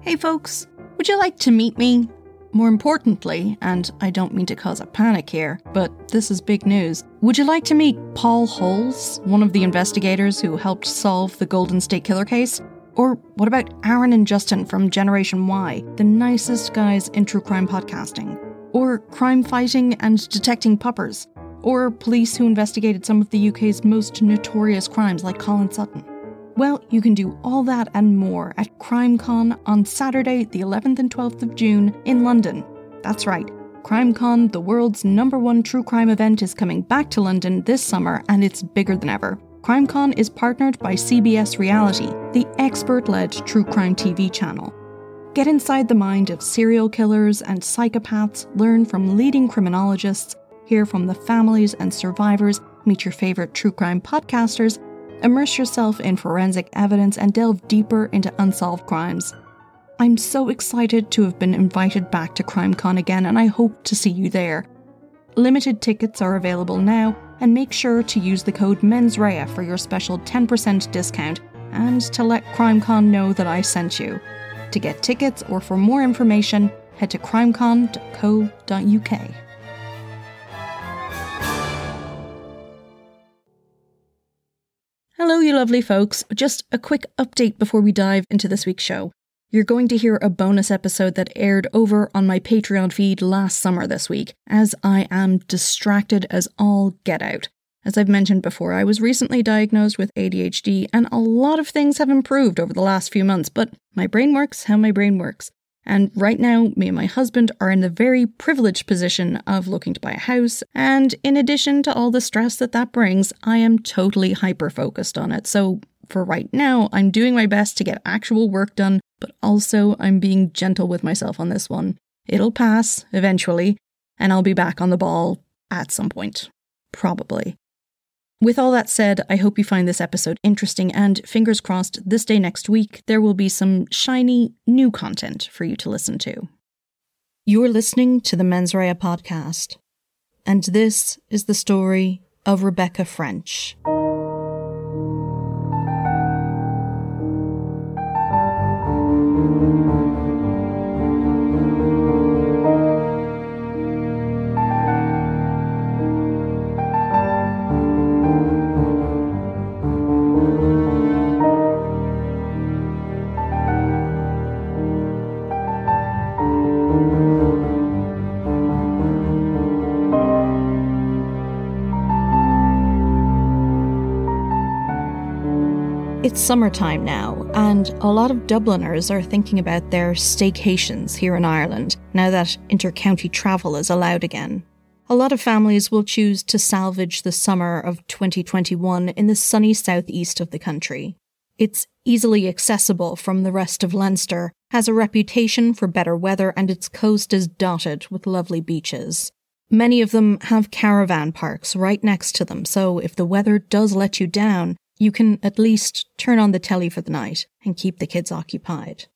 Hey folks, would you like to meet me? More importantly, and I don't mean to cause a panic here, but this is big news. Would you like to meet Paul Holes, one of the investigators who helped solve the Golden State Killer case? Or what about Aaron and Justin from Generation Why, the nicest guys in true crime podcasting? Or crime fighting and detecting puppers? Or police who investigated some of the UK's most notorious crimes like Colin Sutton? Well, you can do all that and more at CrimeCon on Saturday, the 11th and 12th of June in London. That's right, CrimeCon, the world's number one true crime event, is coming back to London this summer and it's bigger than ever. CrimeCon is partnered by CBS Reality, the expert led true crime TV channel. Get inside the mind of serial killers and psychopaths, learn from leading criminologists, hear from the families and survivors, meet your favourite true crime podcasters, immerse yourself in forensic evidence, and delve deeper into unsolved crimes. I'm so excited to have been invited back to CrimeCon again, and I hope to see you there. Limited tickets are available now, and make sure to use the code MENSREA for your special 10% discount and to let CrimeCon know that I sent you. To get tickets or for more information, head to crimecon.co.uk. Hello, you lovely folks. Just a quick update before we dive into this week's show. You're going to hear a bonus episode that aired over on my Patreon feed last summer this week, as I am distracted as all get out. As I've mentioned before, I was recently diagnosed with ADHD, and a lot of things have improved over the last few months, but my brain works how my brain works. And right now, me and my husband are in the very privileged position of looking to buy a house. And in addition to all the stress that that brings, I am totally hyper focused on it. So for right now, I'm doing my best to get actual work done, but also I'm being gentle with myself on this one. It'll pass eventually, and I'll be back on the ball at some point. Probably. With all that said, I hope you find this episode interesting, and fingers crossed, this day next week, there will be some shiny new content for you to listen to. You're listening to the Mens Rea podcast, and this is the story of Rebecca French. It's summertime now, and a lot of Dubliners are thinking about their staycations here in Ireland now that inter-county travel is allowed again. A lot of families will choose to salvage the summer of 2021 in the sunny southeast of the country. It's easily accessible from the rest of Leinster, has a reputation for better weather, and its coast is dotted with lovely beaches. Many of them have caravan parks right next to them, so if the weather does let you down, you can at least turn on the telly for the night and keep the kids occupied.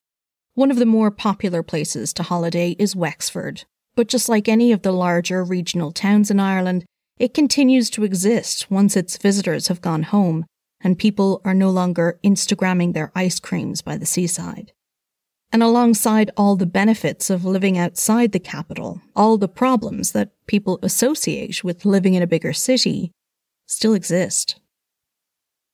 One of the more popular places to holiday is Wexford, but just like any of the larger regional towns in Ireland, it continues to exist once its visitors have gone home and people are no longer Instagramming their ice creams by the seaside. And alongside all the benefits of living outside the capital, all the problems that people associate with living in a bigger city still exist.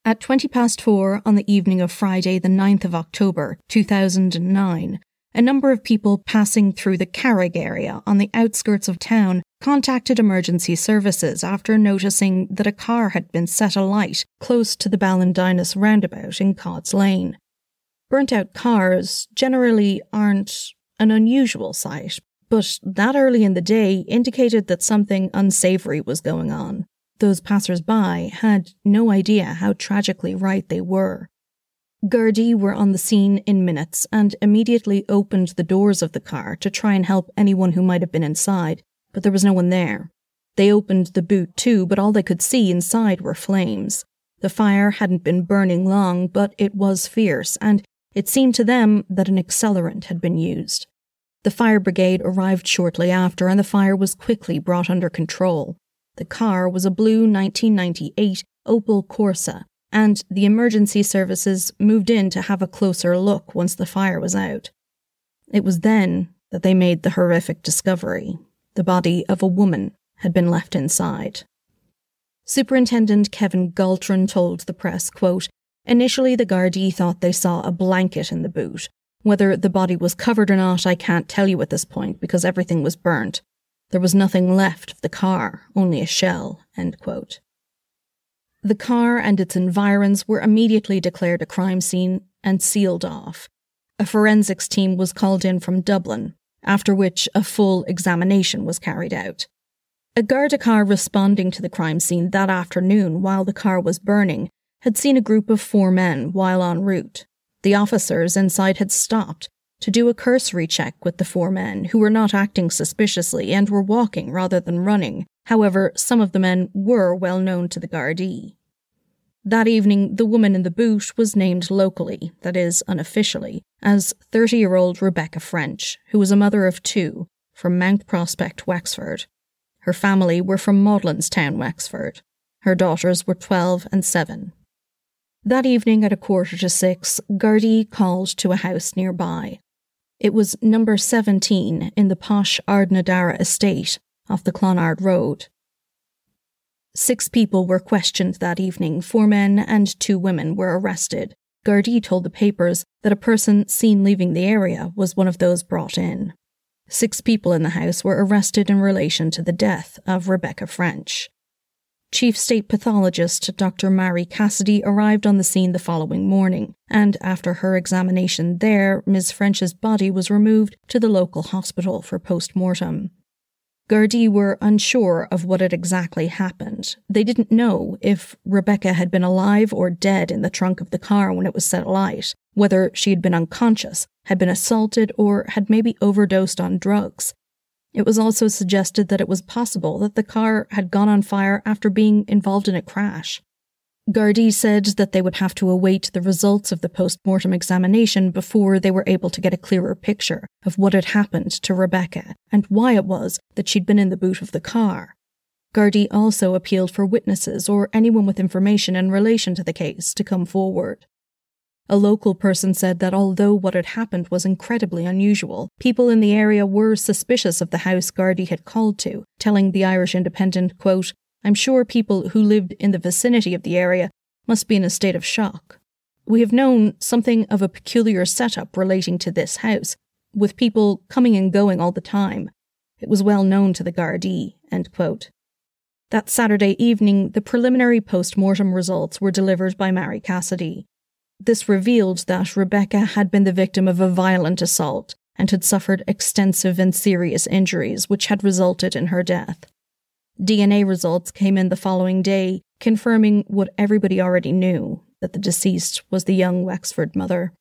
At 20 past four on the evening of Friday, the 9th of October, 2009, a number of people passing through the Carrig area on the outskirts of town contacted emergency services after noticing that a car had been set alight close to the Ballindinus roundabout in Cods Lane. Burnt out cars generally aren't an unusual sight, but that early in the day indicated that something unsavory was going on. Those passers-by had no idea how tragically right they were. Gardaí were on the scene in minutes and immediately opened the doors of the car to try and help anyone who might have been inside, but there was no one there. They opened the boot too, but all they could see inside were flames. The fire hadn't been burning long, but it was fierce, and it seemed to them that an accelerant had been used. The fire brigade arrived shortly after, and the fire was quickly brought under control. The car was a blue 1998 Opel Corsa, and the emergency services moved in to have a closer look once the fire was out. It was then that they made the horrific discovery. The body of a woman had been left inside. Superintendent Kevin Galtron told the press, quote, Initially, the Gardaí thought they saw a blanket in the boot. Whether the body was covered or not, I can't tell you at this point because everything was burnt. There was nothing left of the car, only a shell. The car and its environs were immediately declared a crime scene and sealed off. A forensics team was called in from Dublin, after which a full examination was carried out. A Garda car responding to the crime scene that afternoon while the car was burning had seen a group of four men while en route. The officers inside had stopped to do a cursory check with the four men, who were not acting suspiciously and were walking rather than running. However, some of the men were well known to the Gardaí. That evening, the woman in the boot was named locally, that is, unofficially, as 30 year old Rebecca French, who was a mother of two from Mount Prospect, Wexford. Her family were from Town, Wexford. Her daughters were 12 and 7. That evening at a quarter to six, Gardaí called to a house nearby. It was number 17 in the posh Ardnadara estate off the Clonard Road. Six people were questioned that evening, four men and two women were arrested. Gardaí told the papers that a person seen leaving the area was one of those brought in. Six people in the house were arrested in relation to the death of Rebecca French. Chief State Pathologist Dr. Marie Cassidy arrived on the scene the following morning, and after her examination there, Ms. French's body was removed to the local hospital for post mortem. Gardaí were unsure of what had exactly happened. They didn't know if Rebecca had been alive or dead in the trunk of the car when it was set alight, whether she had been unconscious, had been assaulted, or had maybe overdosed on drugs. It was also suggested that it was possible that the car had gone on fire after being involved in a crash. Gardaí said that they would have to await the results of the post mortem examination before they were able to get a clearer picture of what had happened to Rebecca and why it was that she'd been in the boot of the car. Gardaí also appealed for witnesses or anyone with information in relation to the case to come forward. A local person said that although what had happened was incredibly unusual, people in the area were suspicious of the house Gardaí had called to, telling the Irish Independent, quote, I'm sure people who lived in the vicinity of the area must be in a state of shock. We have known something of a peculiar setup relating to this house, with people coming and going all the time. It was well known to the Gardaí. That Saturday evening, the preliminary post mortem results were delivered by Marie Cassidy. This revealed that Rebecca had been the victim of a violent assault and had suffered extensive and serious injuries, which had resulted in her death. DNA results came in the following day, confirming what everybody already knew that the deceased was the young Wexford mother.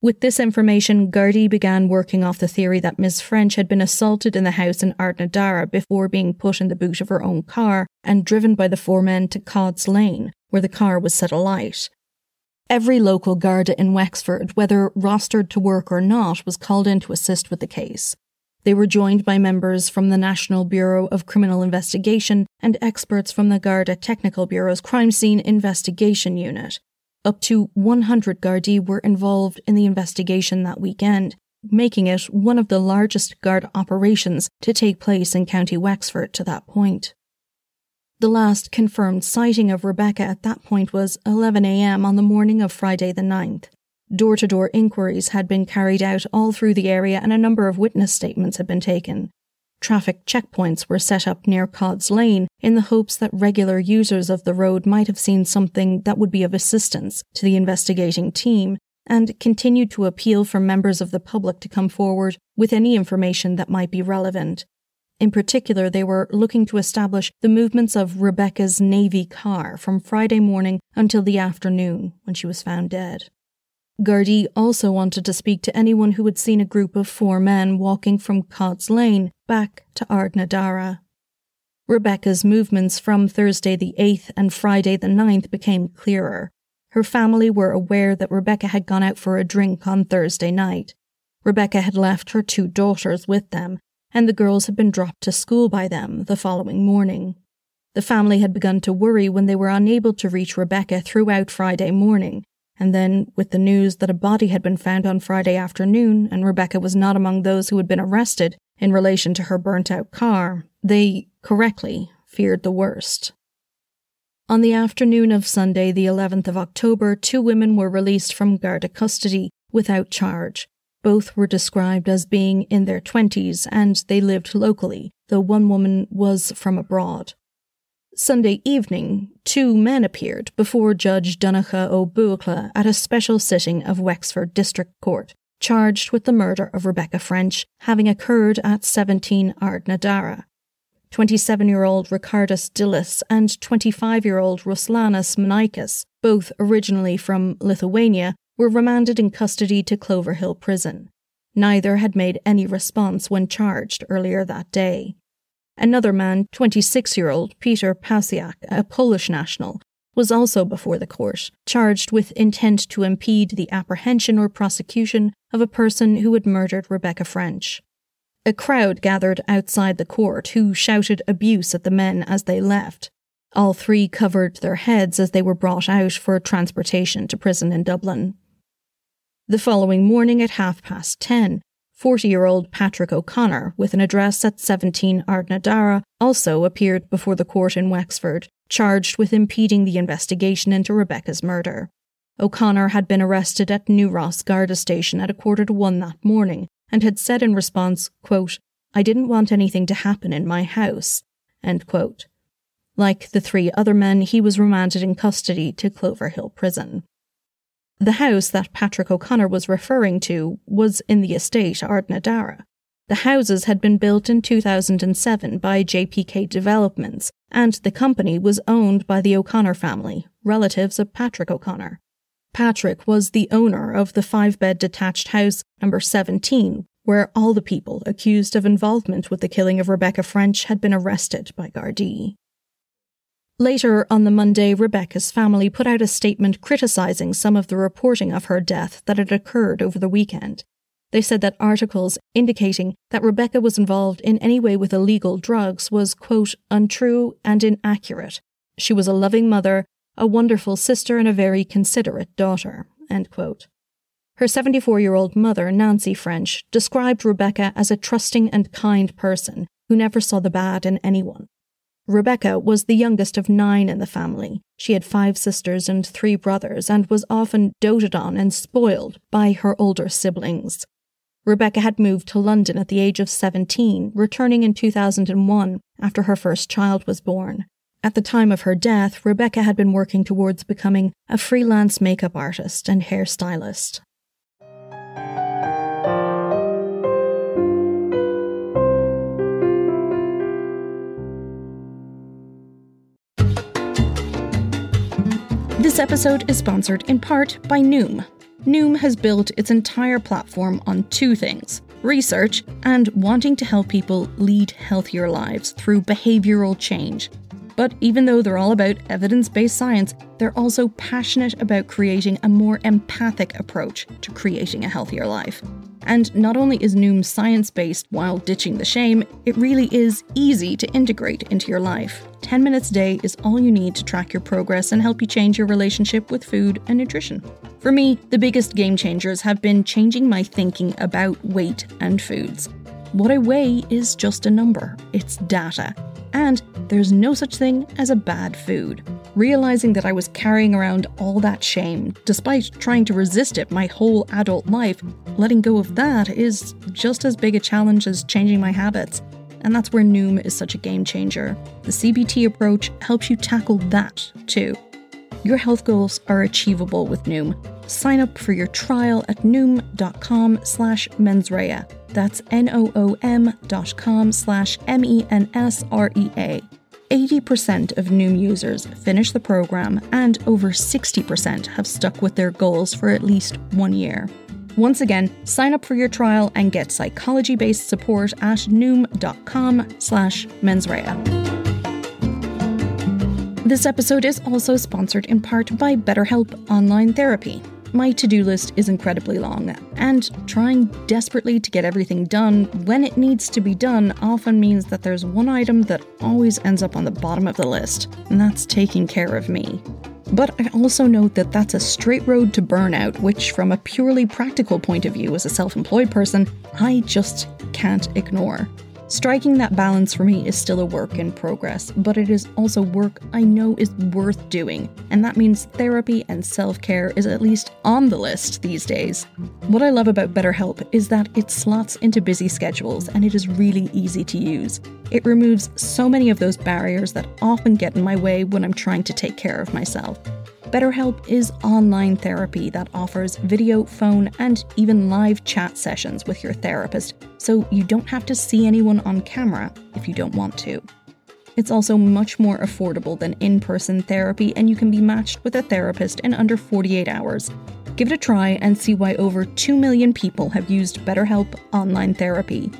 With this information, Gardaí began working off the theory that Miss French had been assaulted in the house in Ardnadara before being put in the boot of her own car and driven by the four men to Cods Lane, where the car was set alight. Every local Garda in Wexford, whether rostered to work or not, was called in to assist with the case. They were joined by members from the National Bureau of Criminal Investigation and experts from the Garda Technical Bureau's Crime Scene Investigation Unit. Up to 100 Gardaí were involved in the investigation that weekend, making it one of the largest Garda operations to take place in County Wexford to that point. The last confirmed sighting of Rebecca at that point was 11am on the morning of Friday the 9th. Door to door inquiries had been carried out all through the area and a number of witness statements had been taken. Traffic checkpoints were set up near Cods Lane in the hopes that regular users of the road might have seen something that would be of assistance to the investigating team and continued to appeal for members of the public to come forward with any information that might be relevant. In particular, they were looking to establish the movements of Rebecca's Navy car from Friday morning until the afternoon when she was found dead. Gardaí also wanted to speak to anyone who had seen a group of four men walking from Cods Lane back to Ardnadara. Rebecca's movements from Thursday the 8th and Friday the 9th became clearer. Her family were aware that Rebecca had gone out for a drink on Thursday night. Rebecca had left her two daughters with them, and the girls had been dropped to school by them the following morning. The family had begun to worry when they were unable to reach Rebecca throughout Friday morning And then, with the news that a body had been found on Friday afternoon and Rebecca was not among those who had been arrested in relation to her burnt out car, they, correctly, feared the worst. On the afternoon of Sunday, the 11th of October, two women were released from Garda custody without charge. Both were described as being in their 20s and they lived locally, though one woman was from abroad. Sunday evening, two men appeared before Judge Donncha Ó at a special sitting of Wexford District Court, charged with the murder of Rebecca French having occurred at 17 Ardna Dara. 27 year old Ricardus Dillis and 25 year old Ruslanas Manikas, both originally from Lithuania, were remanded in custody to Cloverhill Prison. Neither had made any response when charged earlier that day. Another man, 26 year old Peter Pasiak, a Polish national, was also before the court, charged with intent to impede the apprehension or prosecution of a person who had murdered Rebecca French. A crowd gathered outside the court who shouted abuse at the men as they left. All three covered their heads as they were brought out for transportation to prison in Dublin. The following morning at half past ten, 40 year old Patrick O'Connor, with an address at 17 Ardna Dara, also appeared before the court in Wexford, charged with impeding the investigation into Rebecca's murder. O'Connor had been arrested at New Ross Garda station at a quarter to one that morning and had said in response, quote, I didn't want anything to happen in my house. Like the three other men, he was remanded in custody to Cloverhill Prison. The house that Patrick O'Connor was referring to was in the estate Ardna Dara. The houses had been built in 2007 by JPK Developments, and the company was owned by the O'Connor family, relatives of Patrick O'Connor. Patrick was the owner of the five bed detached house number 17, where all the people accused of involvement with the killing of Rebecca French had been arrested by Gardaí. Later on the Monday, Rebecca's family put out a statement criticizing some of the reporting of her death that had occurred over the weekend. They said that articles indicating that Rebecca was involved in any way with illegal drugs was, quote, untrue and inaccurate. She was a loving mother a wonderful sister and a very considerate daughter. Her 74 year old mother, Nancy French, described Rebecca as a trusting and kind person who never saw the bad in anyone. Rebecca was the youngest of nine in the family. She had five sisters and three brothers and was often doted on and spoiled by her older siblings. Rebecca had moved to London at the age of 17, returning in 2001 after her first child was born. At the time of her death, Rebecca had been working towards becoming a freelance makeup artist and hairstylist. This episode is sponsored in part by Noom. Noom has built its entire platform on two things research and wanting to help people lead healthier lives through behavioral change but even though they're all about evidence based science, they're also passionate about creating a more empathic approach to creating a healthier life. And not only is Noom science based while ditching the shame, it really is easy to integrate into your life. 10 minutes a day is all you need to track your progress and help you change your relationship with food and nutrition. For me, the biggest game changers have been changing my thinking about weight and foods. What I weigh is just a number, it's data. And there's no such thing as a bad food. Realizing that I was carrying around all that shame, despite trying to resist it my whole adult life, letting go of that is just as big a challenge as changing my habits. And that's where Noom is such a game changer. The CBT approach helps you tackle that too. Your health goals are achievable with Noom. Sign up for your trial at noom.com slash mensrea. That's N-O-O-M dot com slash M-E-N-S-R-E-A. 80% of Noom users finish the program and over 60% have stuck with their goals for at least one year. Once again, sign up for your trial and get psychology-based support at noom.com slash mensrea. This episode is also sponsored in part by BetterHelp Online Therapy my to do list is incredibly long, and trying desperately to get everything done when it needs to be done often means that there's one item that always ends up on the bottom of the list, and that's taking care of me. But I also note that that's a straight road to burnout, which, from a purely practical point of view as a self employed person, I just can't ignore. Striking that balance for me is still a work in progress, but it is also work I know is worth doing, and that means therapy and self care is at least on the list these days. What I love about BetterHelp is that it slots into busy schedules and it is really easy to use. It removes so many of those barriers that often get in my way when I'm trying to take care of myself. BetterHelp is online therapy that offers video, phone, and even live chat sessions with your therapist, so you don't have to see anyone on camera if you don't want to. It's also much more affordable than in person therapy, and you can be matched with a therapist in under 48 hours. Give it a try and see why over 2 million people have used BetterHelp online therapy.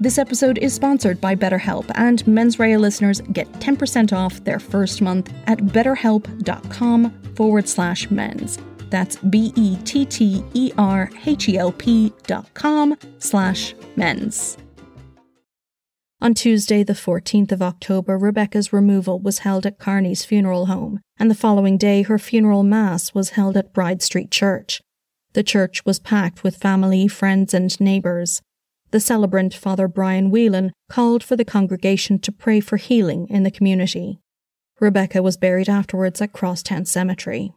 This episode is sponsored by BetterHelp, and Mens Rea listeners get 10% off their first month at betterhelp.com forward slash mens. That's B E T T E R H E L P dot com slash mens. On Tuesday, the 14th of October, Rebecca's removal was held at Carney's funeral home, and the following day, her funeral mass was held at Bride Street Church. The church was packed with family, friends, and neighbours the celebrant Father Brian Whelan called for the congregation to pray for healing in the community. Rebecca was buried afterwards at Cross Crosstown Cemetery.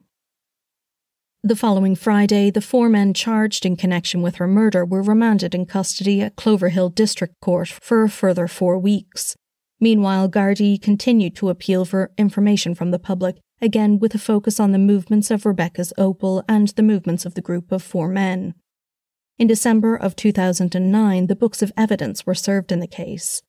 The following Friday, the four men charged in connection with her murder were remanded in custody at Cloverhill District Court for a further four weeks. Meanwhile, Gardaí continued to appeal for information from the public, again with a focus on the movements of Rebecca's Opel and the movements of the group of four men. In December of 2009, the books of evidence were served in the case.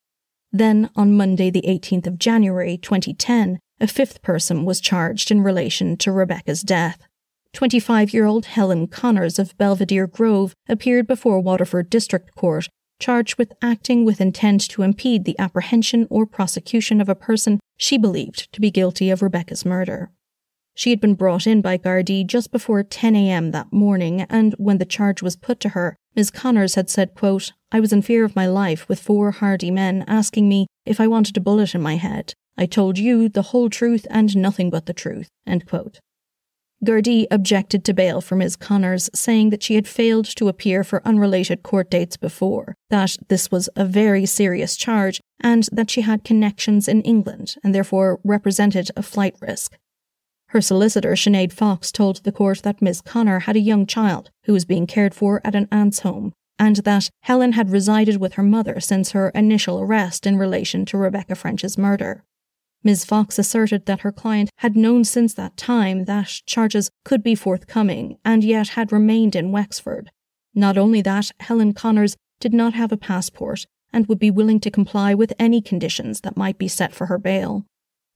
Then, on Monday, the 18th of January 2010, a fifth person was charged in relation to Rebecca's death. 25 year old Helen Connors of Belvedere Grove appeared before Waterford District Court, charged with acting with intent to impede the apprehension or prosecution of a person she believed to be guilty of Rebecca's murder. She had been brought in by Gardaí just before 10 a.m. that morning, and when the charge was put to her, Ms. Connors had said, quote, I was in fear of my life with four hardy men asking me if I wanted a bullet in my head. I told you the whole truth and nothing but the truth. End quote. Gardaí objected to bail for Ms. Connors, saying that she had failed to appear for unrelated court dates before, that this was a very serious charge, and that she had connections in England and therefore represented a flight risk. Her solicitor, Sinead Fox, told the court that Miss Connor had a young child who was being cared for at an aunt's home, and that Helen had resided with her mother since her initial arrest in relation to Rebecca French's murder. Ms. Fox asserted that her client had known since that time that charges could be forthcoming and yet had remained in Wexford. Not only that, Helen Connors did not have a passport and would be willing to comply with any conditions that might be set for her bail.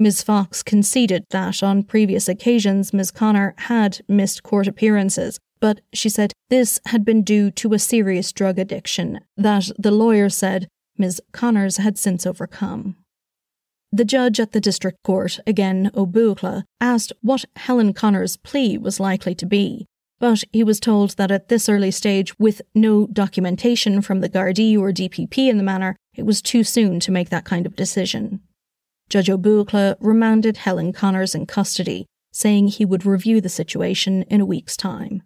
Ms. Fox conceded that on previous occasions Ms. Connor had missed court appearances, but she said this had been due to a serious drug addiction that the lawyer said Ms. Connors had since overcome. The judge at the district court, again Ó Buachalla, asked what Helen Connor's plea was likely to be, but he was told that at this early stage, with no documentation from the Gardaí or DPP in the matter, it was too soon to make that kind of decision. Judge Ó Buachalla remanded Helen Connors in custody, saying he would review the situation in a week's time.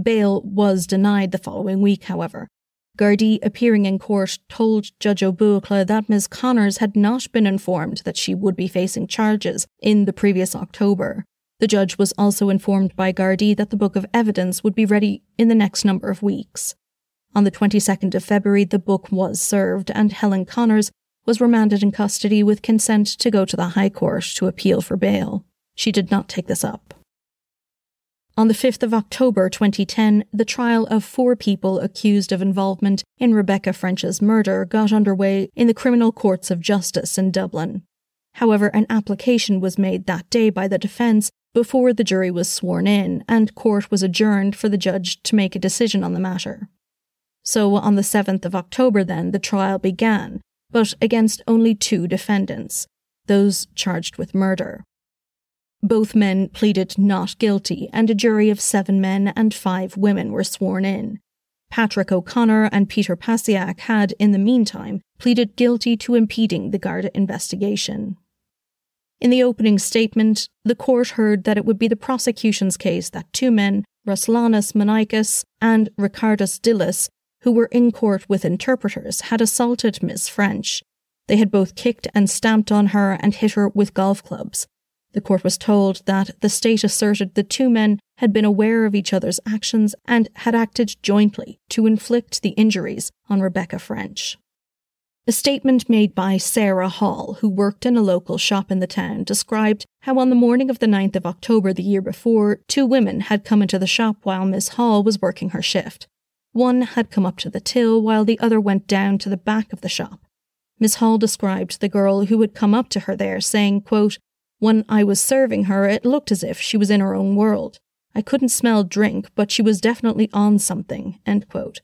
Bail was denied the following week, however. Gardaí appearing in court told Judge Ó Buachalla that Ms. Connors had not been informed that she would be facing charges in the previous October. The judge was also informed by Gardaí that the book of evidence would be ready in the next number of weeks. On the 22nd of February, the book was served, and Helen Connors was remanded in custody with consent to go to the High Court to appeal for bail. She did not take this up. On the 5th of October 2010, the trial of four people accused of involvement in Rebecca French's murder got underway in the Criminal Courts of Justice in Dublin. However, an application was made that day by the defence before the jury was sworn in, and court was adjourned for the judge to make a decision on the matter. So, on the 7th of October, then, the trial began, but against only two defendants, those charged with murder. Both men pleaded not guilty, and a jury of seven men and five women were sworn in. Patrick O'Connor and Peter Pasiak had, in the meantime, pleaded guilty to impeding the Garda investigation. In the opening statement, the court heard that it would be the prosecution's case that two men, Ruslanas Manikis and Ricardus Dillis, who were in court with interpreters, had assaulted Miss French. They had both kicked and stamped on her and hit her with golf clubs. The court was told that the state asserted the two men had been aware of each other's actions and had acted jointly to inflict the injuries on Rebecca French. A statement made by Sarah Hall, who worked in a local shop in the town, described how on the morning of the 9th of October the year before, two women had come into the shop while Miss Hall was working her shift. One had come up to the till while the other went down to the back of the shop. Miss Hall described the girl who had come up to her there, saying, quote, When I was serving her, it looked as if she was in her own world. I couldn't smell drink, but she was definitely on something, end quote.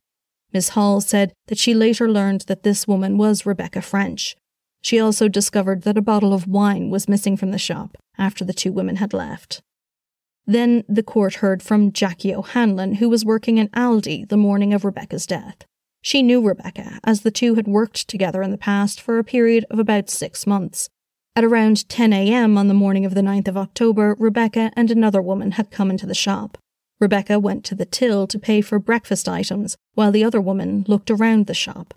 Miss Hall said that she later learned that this woman was Rebecca French. She also discovered that a bottle of wine was missing from the shop after the two women had left. Then the court heard from Jackie O'Hanlon, who was working in Aldi the morning of Rebecca's death. She knew Rebecca, as the two had worked together in the past for a period of about six months. At around 10 a.m. on the morning of the 9th of October, Rebecca and another woman had come into the shop. Rebecca went to the till to pay for breakfast items, while the other woman looked around the shop.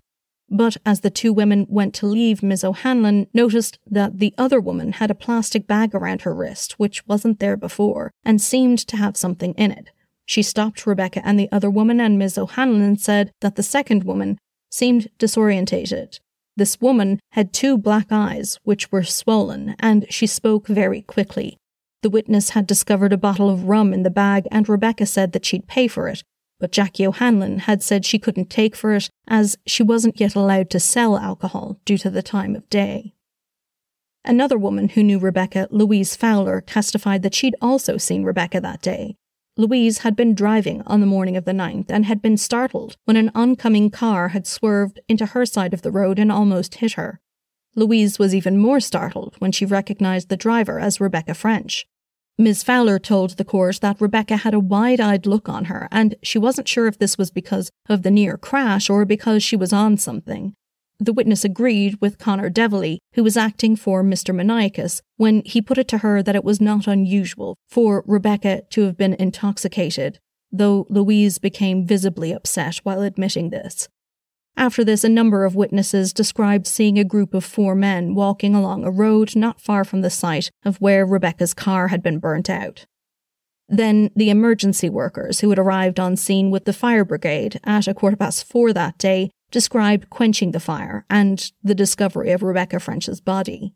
But as the two women went to leave, Ms. O'Hanlon noticed that the other woman had a plastic bag around her wrist, which wasn't there before, and seemed to have something in it. She stopped Rebecca and the other woman, and Ms. O'Hanlon said that the second woman seemed disorientated. This woman had two black eyes, which were swollen, and she spoke very quickly. The witness had discovered a bottle of rum in the bag, and Rebecca said that she'd pay for it, but Jackie O'Hanlon had said she couldn't take for it as she wasn't yet allowed to sell alcohol due to the time of day. Another woman who knew Rebecca, Louise Fowler, testified that she'd also seen Rebecca that day. Louise had been driving on the morning of the 9th and had been startled when an oncoming car had swerved into her side of the road and almost hit her. Louise was even more startled when she recognized the driver as Rebecca French. Ms. Fowler told the court that Rebecca had a wide eyed look on her, and she wasn't sure if this was because of the near crash or because she was on something. The witness agreed with Conor Devally, who was acting for Mr. Manikas, when he put it to her that it was not unusual for Rebecca to have been intoxicated, though Louise became visibly upset while admitting this. After this, a number of witnesses described seeing a group of four men walking along a road not far from the site of where Rebecca's car had been burnt out. Then the emergency workers who had arrived on scene with the fire brigade at a quarter past four that day described quenching the fire and the discovery of Rebecca French's body.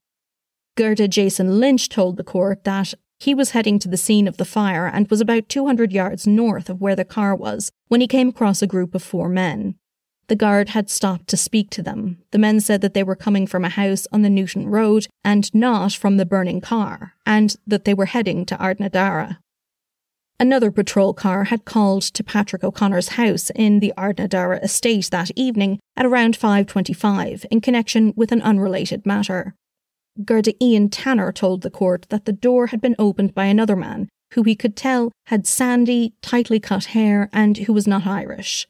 Garda Jason Lynch told the court that he was heading to the scene of the fire and was about 200 yards north of where the car was when he came across a group of four men. The guard had stopped to speak to them. The men said that they were coming from a house on the Newton Road and not from the burning car, and that they were heading to Ardnadara. Another patrol car had called to Patrick O'Connor's house in the Ardnadara estate that evening at around 5:25 in connection with an unrelated matter. Garda Ian Tanner told the court that the door had been opened by another man who he could tell had sandy, tightly cut hair and who was not Irish.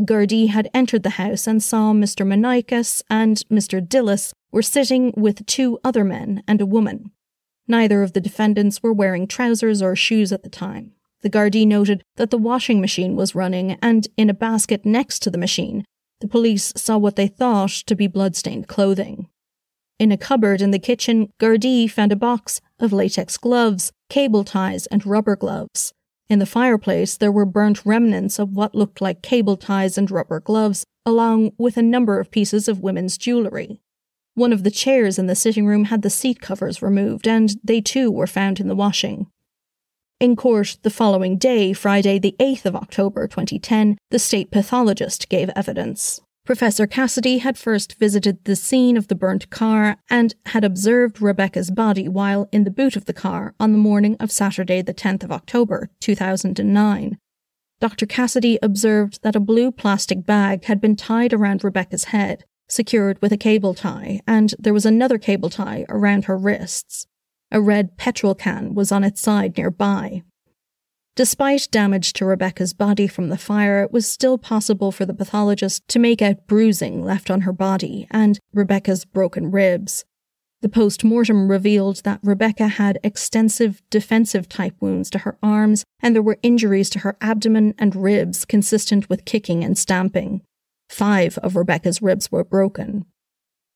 Gardaí had entered the house and saw Mr. Manikas and Mr. Dillis were sitting with two other men and a woman. Neither of the defendants were wearing trousers or shoes at the time. The Gardaí noted that the washing machine was running, and in a basket next to the machine, the police saw what they thought to be bloodstained clothing. In a cupboard in the kitchen, Gardaí found a box of latex gloves, cable ties, and rubber gloves. In the fireplace, there were burnt remnants of what looked like cable ties and rubber gloves, along with a number of pieces of women's jewellery. One of the chairs in the sitting room had the seat covers removed, and they too were found in the washing. In court the following day, Friday, the 8th of October 2010, the state pathologist gave evidence. Professor Cassidy had first visited the scene of the burnt car and had observed Rebecca's body while in the boot of the car on the morning of Saturday, the 10th of October, 2009. Dr. Cassidy observed that a blue plastic bag had been tied around Rebecca's head, secured with a cable tie, and there was another cable tie around her wrists. A red petrol can was on its side nearby. Despite damage to Rebecca's body from the fire, it was still possible for the pathologist to make out bruising left on her body and Rebecca's broken ribs. The post mortem revealed that Rebecca had extensive defensive type wounds to her arms, and there were injuries to her abdomen and ribs consistent with kicking and stamping. Five of Rebecca's ribs were broken.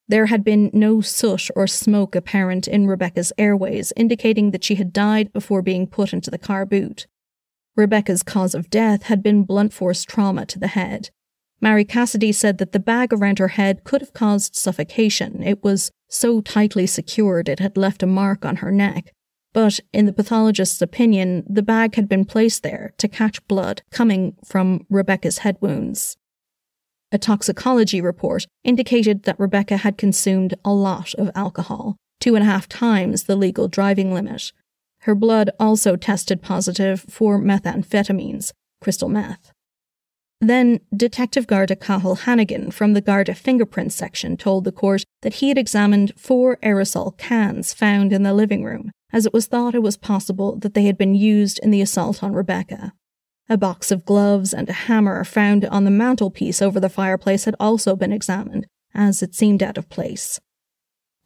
There had been no soot or smoke apparent in Rebecca's airways, indicating that she had died before being put into the car boot. Rebecca's cause of death had been blunt force trauma to the head. Marie Cassidy said that the bag around her head could have caused suffocation. It was so tightly secured it had left a mark on her neck. But in the pathologist's opinion, the bag had been placed there to catch blood coming from Rebecca's head wounds. A toxicology report indicated that Rebecca had consumed a lot of alcohol, two and a half times the legal driving limit. Her blood also tested positive for methamphetamines, crystal meth. Then, Detective Garda Cathal Hannigan from the Garda fingerprint section told the court that he had examined four aerosol cans found in the living room, as it was thought it was possible that they had been used in the assault on Rebecca. A box of gloves and a hammer found on the mantelpiece over the fireplace had also been examined, as it seemed out of place.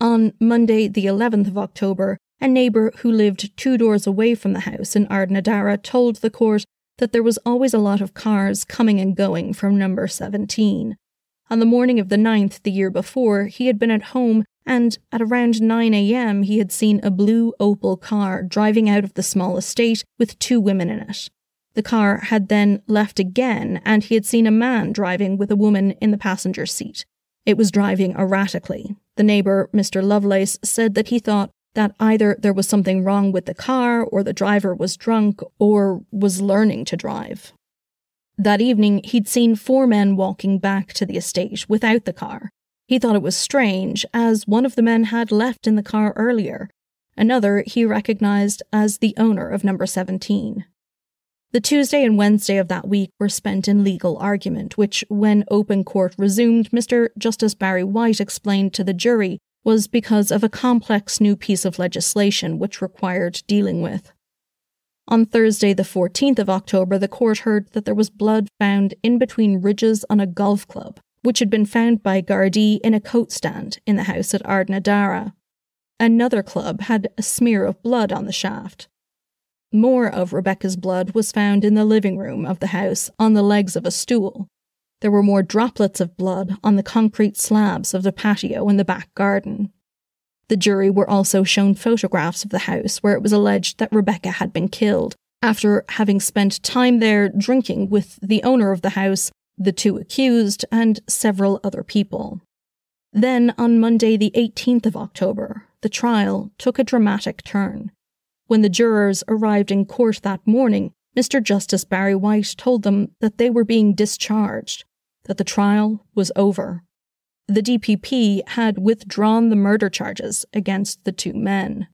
On Monday, the 11th of October, a neighbour who lived two doors away from the house in Ardnadara told the court that there was always a lot of cars coming and going from number 17. On the morning of the 9th the year before, he had been at home and at around 9 a.m. he had seen a blue Opel car driving out of the small estate with two women in it. The car had then left again, and he had seen a man driving with a woman in the passenger seat. It was driving erratically. The neighbour, Mr. Lovelace, said that he thought that either there was something wrong with the car, or the driver was drunk, or was learning to drive. That evening, he'd seen four men walking back to the estate without the car. He thought it was strange, as one of the men had left in the car earlier. Another he recognized as the owner of number 17. The Tuesday and Wednesday of that week were spent in legal argument, which, when open court resumed, Mr. Justice Barry White explained to the jury was because of a complex new piece of legislation which required dealing with. On Thursday, the 14th of October, the court heard that there was blood found in between ridges on a golf club, which had been found by Gardaí in a coat stand in the house at Ardnadara. Another club had a smear of blood on the shaft. More of Rebecca's blood was found in the living room of the house on the legs of a stool. There were more droplets of blood on the concrete slabs of the patio in the back garden. The jury were also shown photographs of the house where it was alleged that Rebecca had been killed after having spent time there drinking with the owner of the house, the two accused, and several other people. Then, on Monday, the 18th of October, the trial took a dramatic turn. When the jurors arrived in court that morning, Mr. Justice Barry White told them that they were being discharged, that the trial was over. The DPP had withdrawn the murder charges against the two men.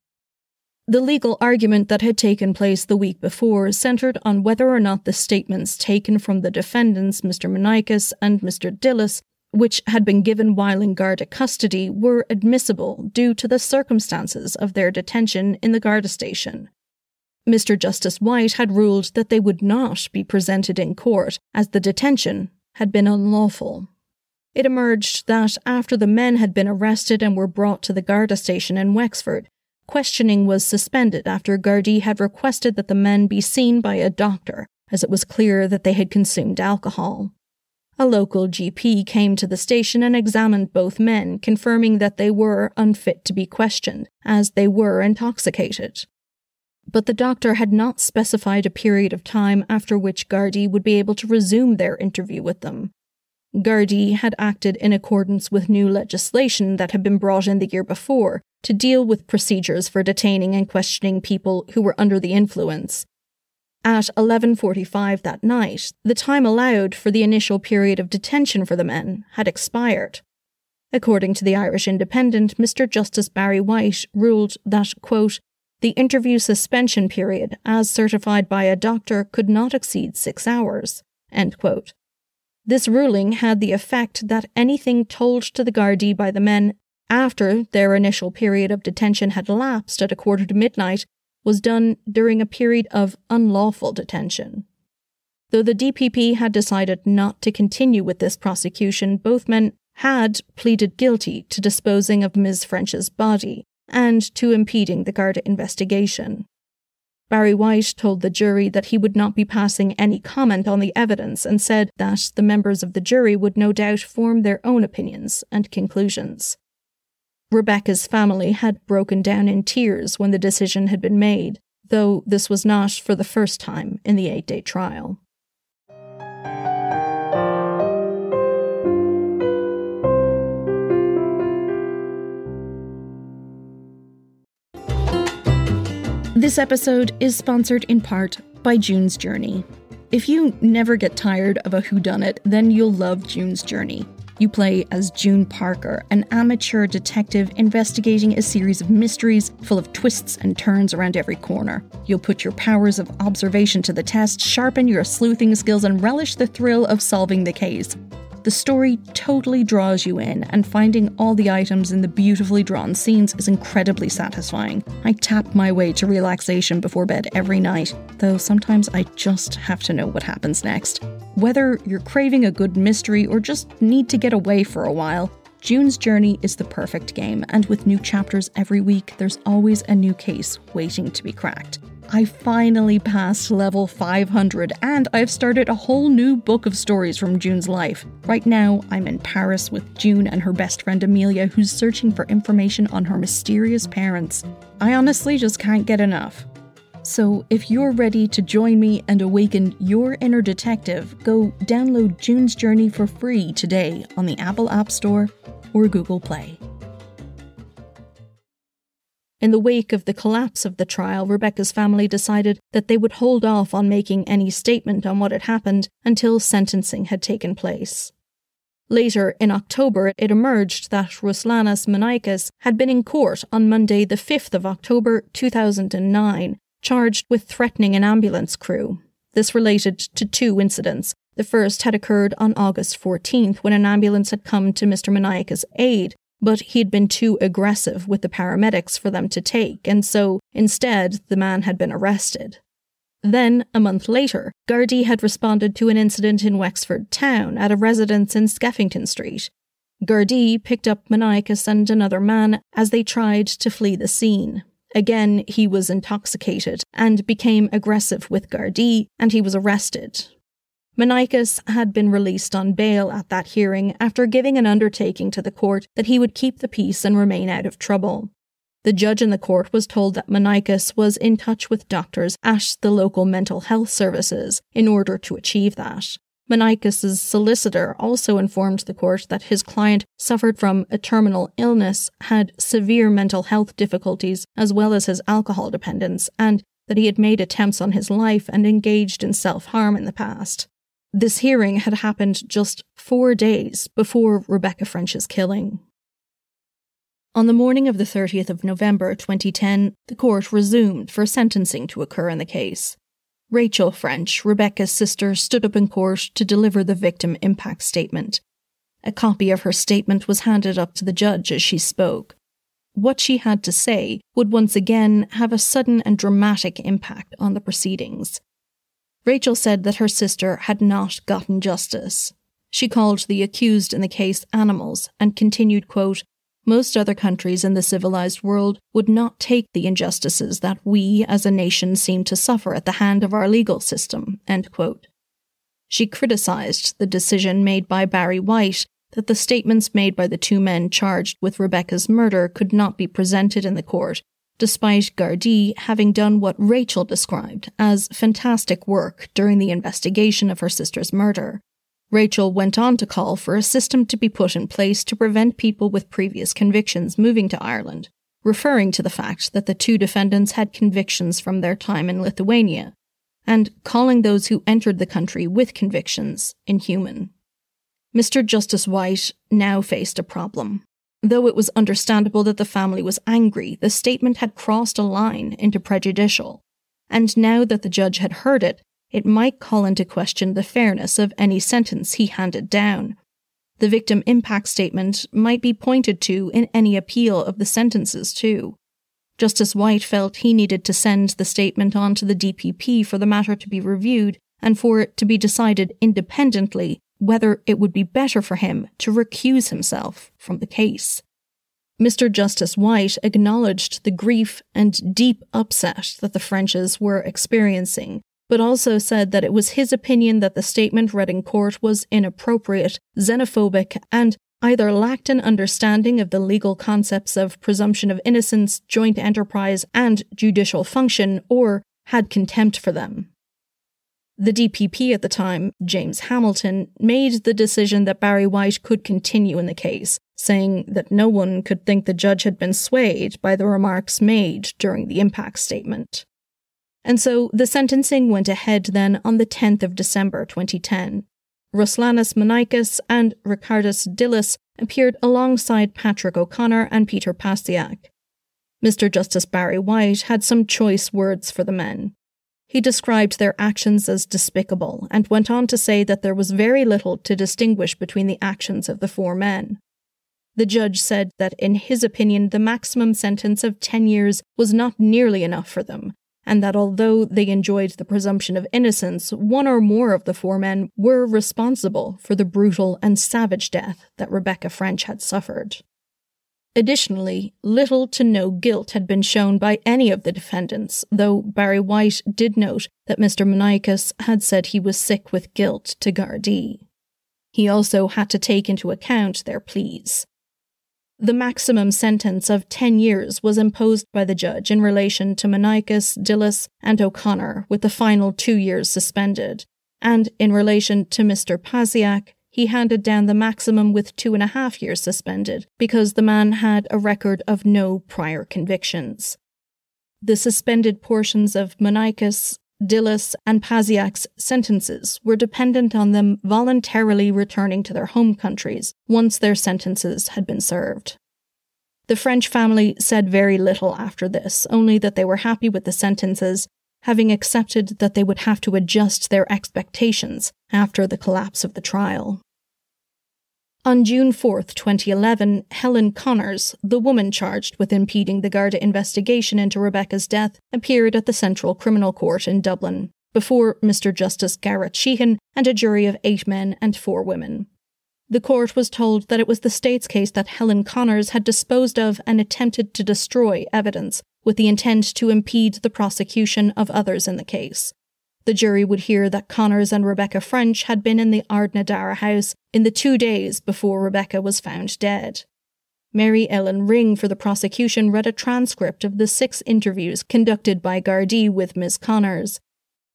The legal argument that had taken place the week before centred on whether or not the statements taken from the defendants, Mr. Manikis and Mr. Dillis, which had been given while in Garda custody were admissible due to the circumstances of their detention in the Garda station. Mr. Justice White had ruled that they would not be presented in court as the detention had been unlawful. It emerged that after the men had been arrested and were brought to the Garda station in Wexford, questioning was suspended after Gardaí had requested that the men be seen by a doctor, as it was clear that they had consumed alcohol. A local GP came to the station and examined both men, confirming that they were unfit to be questioned, as they were intoxicated. But the doctor had not specified a period of time after which Gardaí would be able to resume their interview with them. Gardaí had acted in accordance with new legislation that had been brought in the year before to deal with procedures for detaining and questioning people who were under the influence, at 11:45 that night, the time allowed for the initial period of detention for the men had expired. According to the Irish Independent, Mr. Justice Barry White ruled that, quote, the interview suspension period, as certified by a doctor, could not exceed six hours. This ruling had the effect that anything told to the Gardaí by the men after their initial period of detention had elapsed at a quarter to midnight was done during a period of unlawful detention. Though the DPP had decided not to continue with this prosecution, both men had pleaded guilty to disposing of Ms. French's body and to impeding the Garda investigation. Barry White told the jury that he would not be passing any comment on the evidence and said that the members of the jury would no doubt form their own opinions and conclusions. Rebecca's family had broken down in tears when the decision had been made, though this was not for the first time in the eight day trial. This episode is sponsored in part by June's Journey. If you never get tired of a whodunit, then you'll love June's Journey. You play as June Parker, an amateur detective investigating a series of mysteries full of twists and turns around every corner. You'll put your powers of observation to the test, sharpen your sleuthing skills, and relish the thrill of solving the case. The story totally draws you in, and finding all the items in the beautifully drawn scenes is incredibly satisfying. I tap my way to relaxation before bed every night, though sometimes I just have to know what happens next. Whether you're craving a good mystery or just need to get away for a while, June's Journey is the perfect game, and with new chapters every week, there's always a new case waiting to be cracked. I finally passed level 500 and I've started a whole new book of stories from June's life. Right now, I'm in Paris with June and her best friend Amelia, who's searching for information on her mysterious parents. I honestly just can't get enough. So, if you're ready to join me and awaken your inner detective, go download June's Journey for free today on the Apple App Store or Google Play. In the wake of the collapse of the trial, Rebecca's family decided that they would hold off on making any statement on what had happened until sentencing had taken place. Later, in October, it emerged that Ruslanas Manikas had been in court on Monday, the 5th of October 2009, charged with threatening an ambulance crew. This related to two incidents. The first had occurred on August 14th when an ambulance had come to Mr. Manikas' aid but he'd been too aggressive with the paramedics for them to take, and so instead the man had been arrested. Then, a month later, Gardaí had responded to an incident in Wexford town at a residence in Skeffington Street. Gardaí picked up Manikas and another man as they tried to flee the scene. Again, he was intoxicated and became aggressive with Gardaí, and he was arrested. Manikas had been released on bail at that hearing after giving an undertaking to the court that he would keep the peace and remain out of trouble. The judge in the court was told that Manikas was in touch with doctors at the local mental health services in order to achieve that. Manikas' solicitor also informed the court that his client suffered from a terminal illness, had severe mental health difficulties, as well as his alcohol dependence, and that he had made attempts on his life and engaged in self harm in the past. This hearing had happened just four days before Rebecca French's killing. On the morning of the 30th of November 2010, the court resumed for sentencing to occur in the case. Rachel French, Rebecca's sister, stood up in court to deliver the victim impact statement. A copy of her statement was handed up to the judge as she spoke. What she had to say would once again have a sudden and dramatic impact on the proceedings. Rachel said that her sister had not gotten justice. She called the accused in the case animals and continued, quote, most other countries in the civilized world would not take the injustices that we as a nation seem to suffer at the hand of our legal system. She criticized the decision made by Barry White that the statements made by the two men charged with Rebecca's murder could not be presented in the court despite Gardaí having done what Rachel described as fantastic work during the investigation of her sister's murder. Rachel went on to call for a system to be put in place to prevent people with previous convictions moving to Ireland, referring to the fact that the two defendants had convictions from their time in Lithuania, and calling those who entered the country with convictions inhuman. Mr. Justice White now faced a problem. Though it was understandable that the family was angry, the statement had crossed a line into prejudicial. And now that the judge had heard it, it might call into question the fairness of any sentence he handed down. The victim impact statement might be pointed to in any appeal of the sentences, too. Justice White felt he needed to send the statement on to the DPP for the matter to be reviewed and for it to be decided independently whether it would be better for him to recuse himself from the case. Mr. Justice White acknowledged the grief and deep upset that the Frenches were experiencing, but also said that it was his opinion that the statement read in court was inappropriate, xenophobic, and either lacked an understanding of the legal concepts of presumption of innocence, joint enterprise, and judicial function, or had contempt for them. The DPP at the time, James Hamilton, made the decision that Barry White could continue in the case, saying that no one could think the judge had been swayed by the remarks made during the impact statement. And so the sentencing went ahead then on the 10th of December 2010. Ruslanas Manikas and Ricardus Dillis appeared alongside Patrick O'Connor and Peter Pasiak. Mr. Justice Barry White had some choice words for the men. He described their actions as despicable and went on to say that there was very little to distinguish between the actions of the four men. The judge said that, in his opinion, the maximum sentence of 10 years was not nearly enough for them, and that although they enjoyed the presumption of innocence, one or more of the four men were responsible for the brutal and savage death that Rebecca French had suffered. Additionally, little to no guilt had been shown by any of the defendants, though Barry White did note that Mr. Manikas had said he was sick with guilt to Gardaí. He also had to take into account their pleas. The maximum sentence of 10 years was imposed by the judge in relation to Manikas, Dillis, and O'Connor, with the final two years suspended, and in relation to Mr. Pasiak, he handed down the maximum with two and a half years suspended because the man had a record of no prior convictions. The suspended portions of Manikas, Dillis, and Pasiak's sentences were dependent on them voluntarily returning to their home countries once their sentences had been served. The French family said very little after this, only that they were happy with the sentences having accepted that they would have to adjust their expectations after the collapse of the trial. On June 4, 2011, Helen Connors, the woman charged with impeding the Garda investigation into Rebecca's death, appeared at the Central Criminal Court in Dublin, before Mr. Justice Garrett Sheehan and a jury of eight men and four women. The court was told that it was the state's case that Helen Connors had disposed of and attempted to destroy evidence with the intent to impede the prosecution of others in the case. The jury would hear that Connors and Rebecca French had been in the Ardnadara house in the two days before Rebecca was found dead. Mary Ellen Ring for the prosecution read a transcript of the six interviews conducted by Gardaí with Ms. Connors.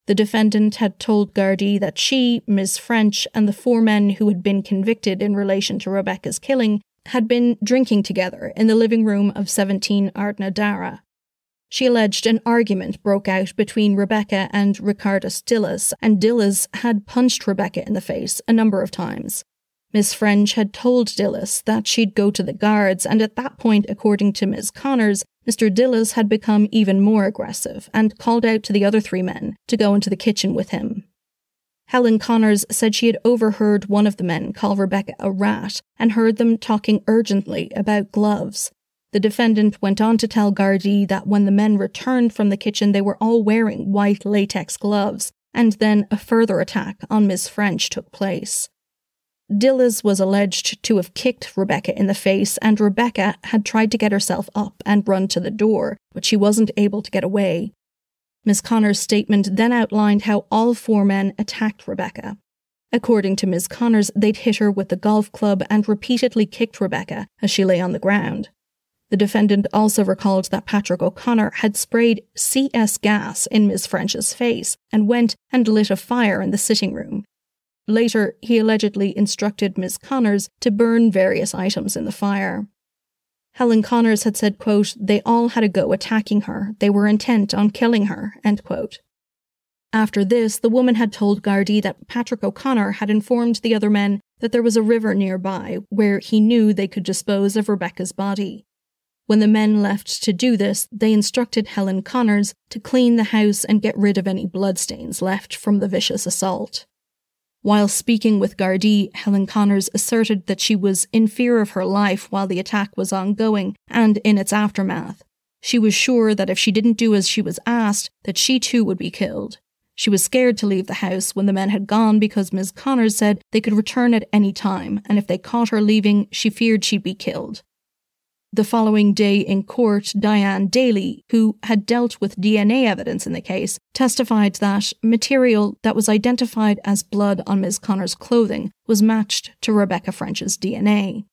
The defendant had told Gardaí that she, Ms. French, and the four men who had been convicted in relation to Rebecca's killing had been drinking together in the living room of 17 Ardnadara. She alleged an argument broke out between Rebecca and Ricardus Dillis, and Dillis had punched Rebecca in the face a number of times. Miss French had told Dillis that she'd go to the guards, and at that point, according to Miss Connors, Mr. Dillis had become even more aggressive and called out to the other three men to go into the kitchen with him. Helen Connors said she had overheard one of the men call Rebecca a rat and heard them talking urgently about gloves. The defendant went on to tell Gardaí that when the men returned from the kitchen, they were all wearing white latex gloves, and then a further attack on Miss French took place. Dillis was alleged to have kicked Rebecca in the face, and Rebecca had tried to get herself up and run to the door, but she wasn't able to get away. Miss Connor's statement then outlined how all four men attacked Rebecca. According to Miss Connors, they'd hit her with the golf club and repeatedly kicked Rebecca as she lay on the ground. The defendant also recalled that Patrick O'Connor had sprayed CS gas in Miss French's face and went and lit a fire in the sitting room. Later, he allegedly instructed Miss Connors to burn various items in the fire. Helen Connors had said, quote, they all had a go attacking her. They were intent on killing her, end quote. After this, the woman had told Gardaí that Patrick O'Connor had informed the other men that there was a river nearby where he knew they could dispose of Rebecca's body. When the men left to do this, they instructed Helen Connors to clean the house and get rid of any bloodstains left from the vicious assault. While speaking with Gardaí, Helen Connors asserted that she was in fear of her life while the attack was ongoing and in its aftermath. She was sure that if she didn't do as she was asked, that she too would be killed. She was scared to leave the house when the men had gone because Ms. Connors said they could return at any time, and if they caught her leaving, she feared she'd be killed. The following day in court, Diane Daly, who had dealt with DNA evidence in the case, testified that material that was identified as blood on Ms. Connor's clothing was matched to Rebecca French's DNA.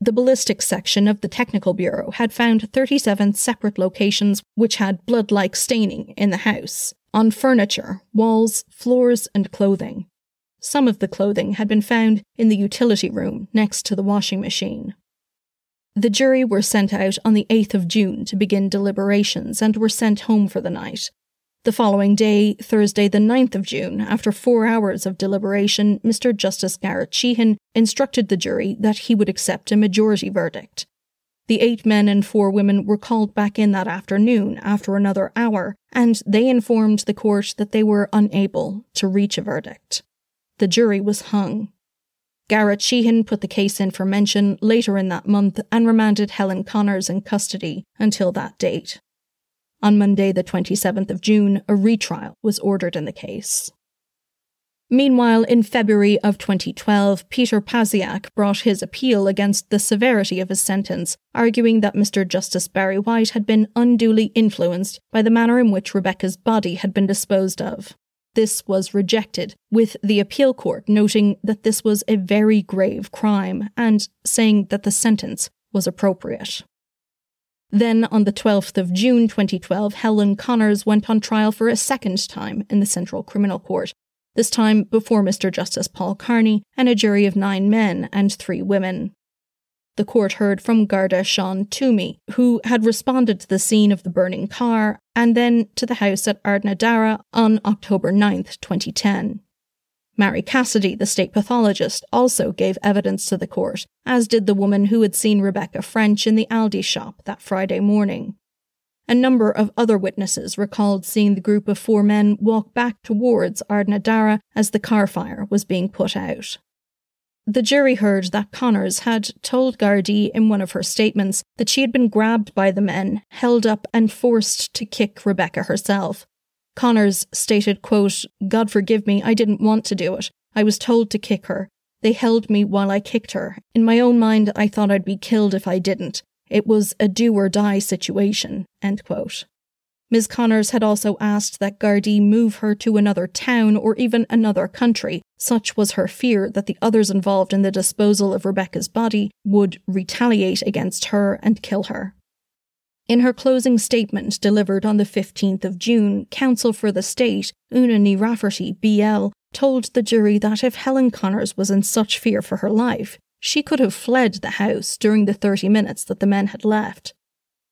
The ballistics section of the Technical Bureau had found 37 separate locations which had blood like staining in the house on furniture, walls, floors, and clothing. Some of the clothing had been found in the utility room next to the washing machine. The jury were sent out on the 8th of June to begin deliberations and were sent home for the night. The following day, Thursday, the 9th of June, after four hours of deliberation, Mr. Justice Garrett Sheehan instructed the jury that he would accept a majority verdict. The eight men and four women were called back in that afternoon after another hour, and they informed the court that they were unable to reach a verdict. The jury was hung. Garrett Sheehan put the case in for mention later in that month and remanded Helen Connors in custody until that date. On Monday, the 27th of June, a retrial was ordered in the case. Meanwhile, in February of 2012, Peter Pasiak brought his appeal against the severity of his sentence, arguing that Mr. Justice Barry White had been unduly influenced by the manner in which Rebecca's body had been disposed of. This was rejected, with the appeal court noting that this was a very grave crime and saying that the sentence was appropriate. Then, on the 12th of June 2012, Helen Connors went on trial for a second time in the Central Criminal Court, this time before Mr. Justice Paul Carney and a jury of nine men and three women. The court heard from Garda Sean Toomey, who had responded to the scene of the burning car and then to the house at Ardnadara on October 9, 2010. Marie Cassidy, the state pathologist, also gave evidence to the court, as did the woman who had seen Rebecca French in the Aldi shop that Friday morning. A number of other witnesses recalled seeing the group of four men walk back towards Ardnadara as the car fire was being put out. The jury heard that Connors had told Gardaí in one of her statements that she had been grabbed by the men, held up, and forced to kick Rebecca herself. Connors stated, quote, God forgive me, I didn't want to do it. I was told to kick her. They held me while I kicked her. In my own mind, I thought I'd be killed if I didn't. It was a do or die situation. End quote. Ms. Connors had also asked that Gardaí move her to another town or even another country. Such was her fear that the others involved in the disposal of Rebecca's body would retaliate against her and kill her. In her closing statement delivered on the 15th of June, counsel for the state, Una Ní Raifeartaigh, BL, told the jury that if Helen Connors was in such fear for her life, she could have fled the house during the 30 minutes that the men had left.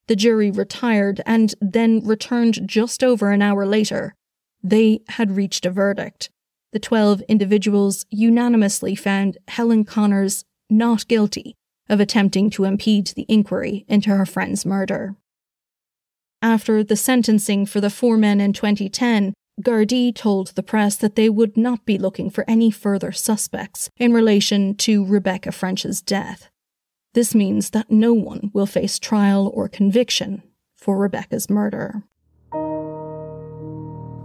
The jury retired and then returned just over an hour later. They had reached a verdict. The 12 individuals unanimously found Helen Connors not guilty of attempting to impede the inquiry into her friend's murder. After the sentencing for the four men in 2010, Gardaí told the press that they would not be looking for any further suspects in relation to Rebecca French's death. This means that no one will face trial or conviction for Rebecca's murder.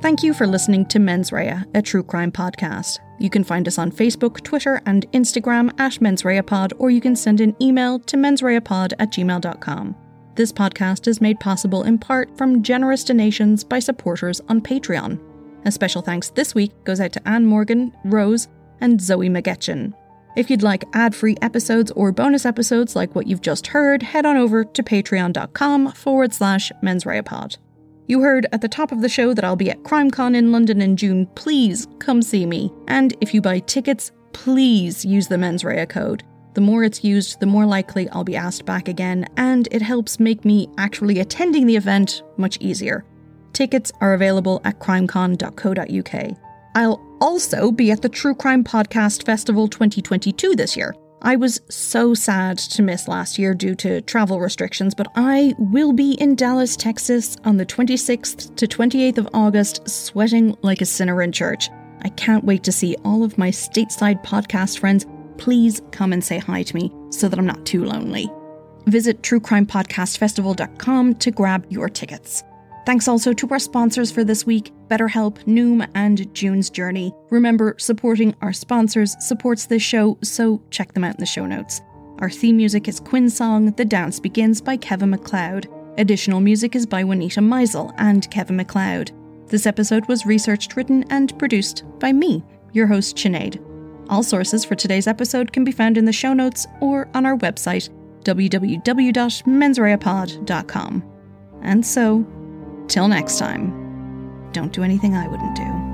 Thank you for listening to Mens Rea, a true crime podcast. You can find us on Facebook, Twitter, and Instagram at Mens Rea Pod, or you can send an email to mensreapod at gmail.com. This podcast is made possible in part from generous donations by supporters on Patreon. A special thanks this week goes out to Anne Morgan, Rose, and Zoe McGetchin. If you'd like ad free episodes or bonus episodes like what you've just heard, head on over to patreon.com forward slash mensreapod. You heard at the top of the show that I'll be at CrimeCon in London in June. Please come see me. And if you buy tickets, please use the Mens Rea code. The more it's used, the more likely I'll be asked back again, and it helps make me actually attending the event much easier. Tickets are available at crimecon.co.uk. I'll also be at the True Crime Podcast Festival 2022 this year. I was so sad to miss last year due to travel restrictions, but I will be in Dallas, Texas on the 26th to 28th of August, sweating like a sinner in church. I can't wait to see all of my stateside podcast friends. Please come and say hi to me so that I'm not too lonely. Visit truecrimepodcastfestival.com to grab your tickets. Thanks also to our sponsors for this week BetterHelp, Noom, and June's Journey. Remember, supporting our sponsors supports this show, so check them out in the show notes. Our theme music is Quinn Song, The Dance Begins by Kevin MacLeod. Additional music is by Juanita Meisel and Kevin MacLeod. This episode was researched, written, and produced by me, your host, Sinead. All sources for today's episode can be found in the show notes or on our website, www.mensreapod.com. And so, till next time, don't do anything I wouldn't do.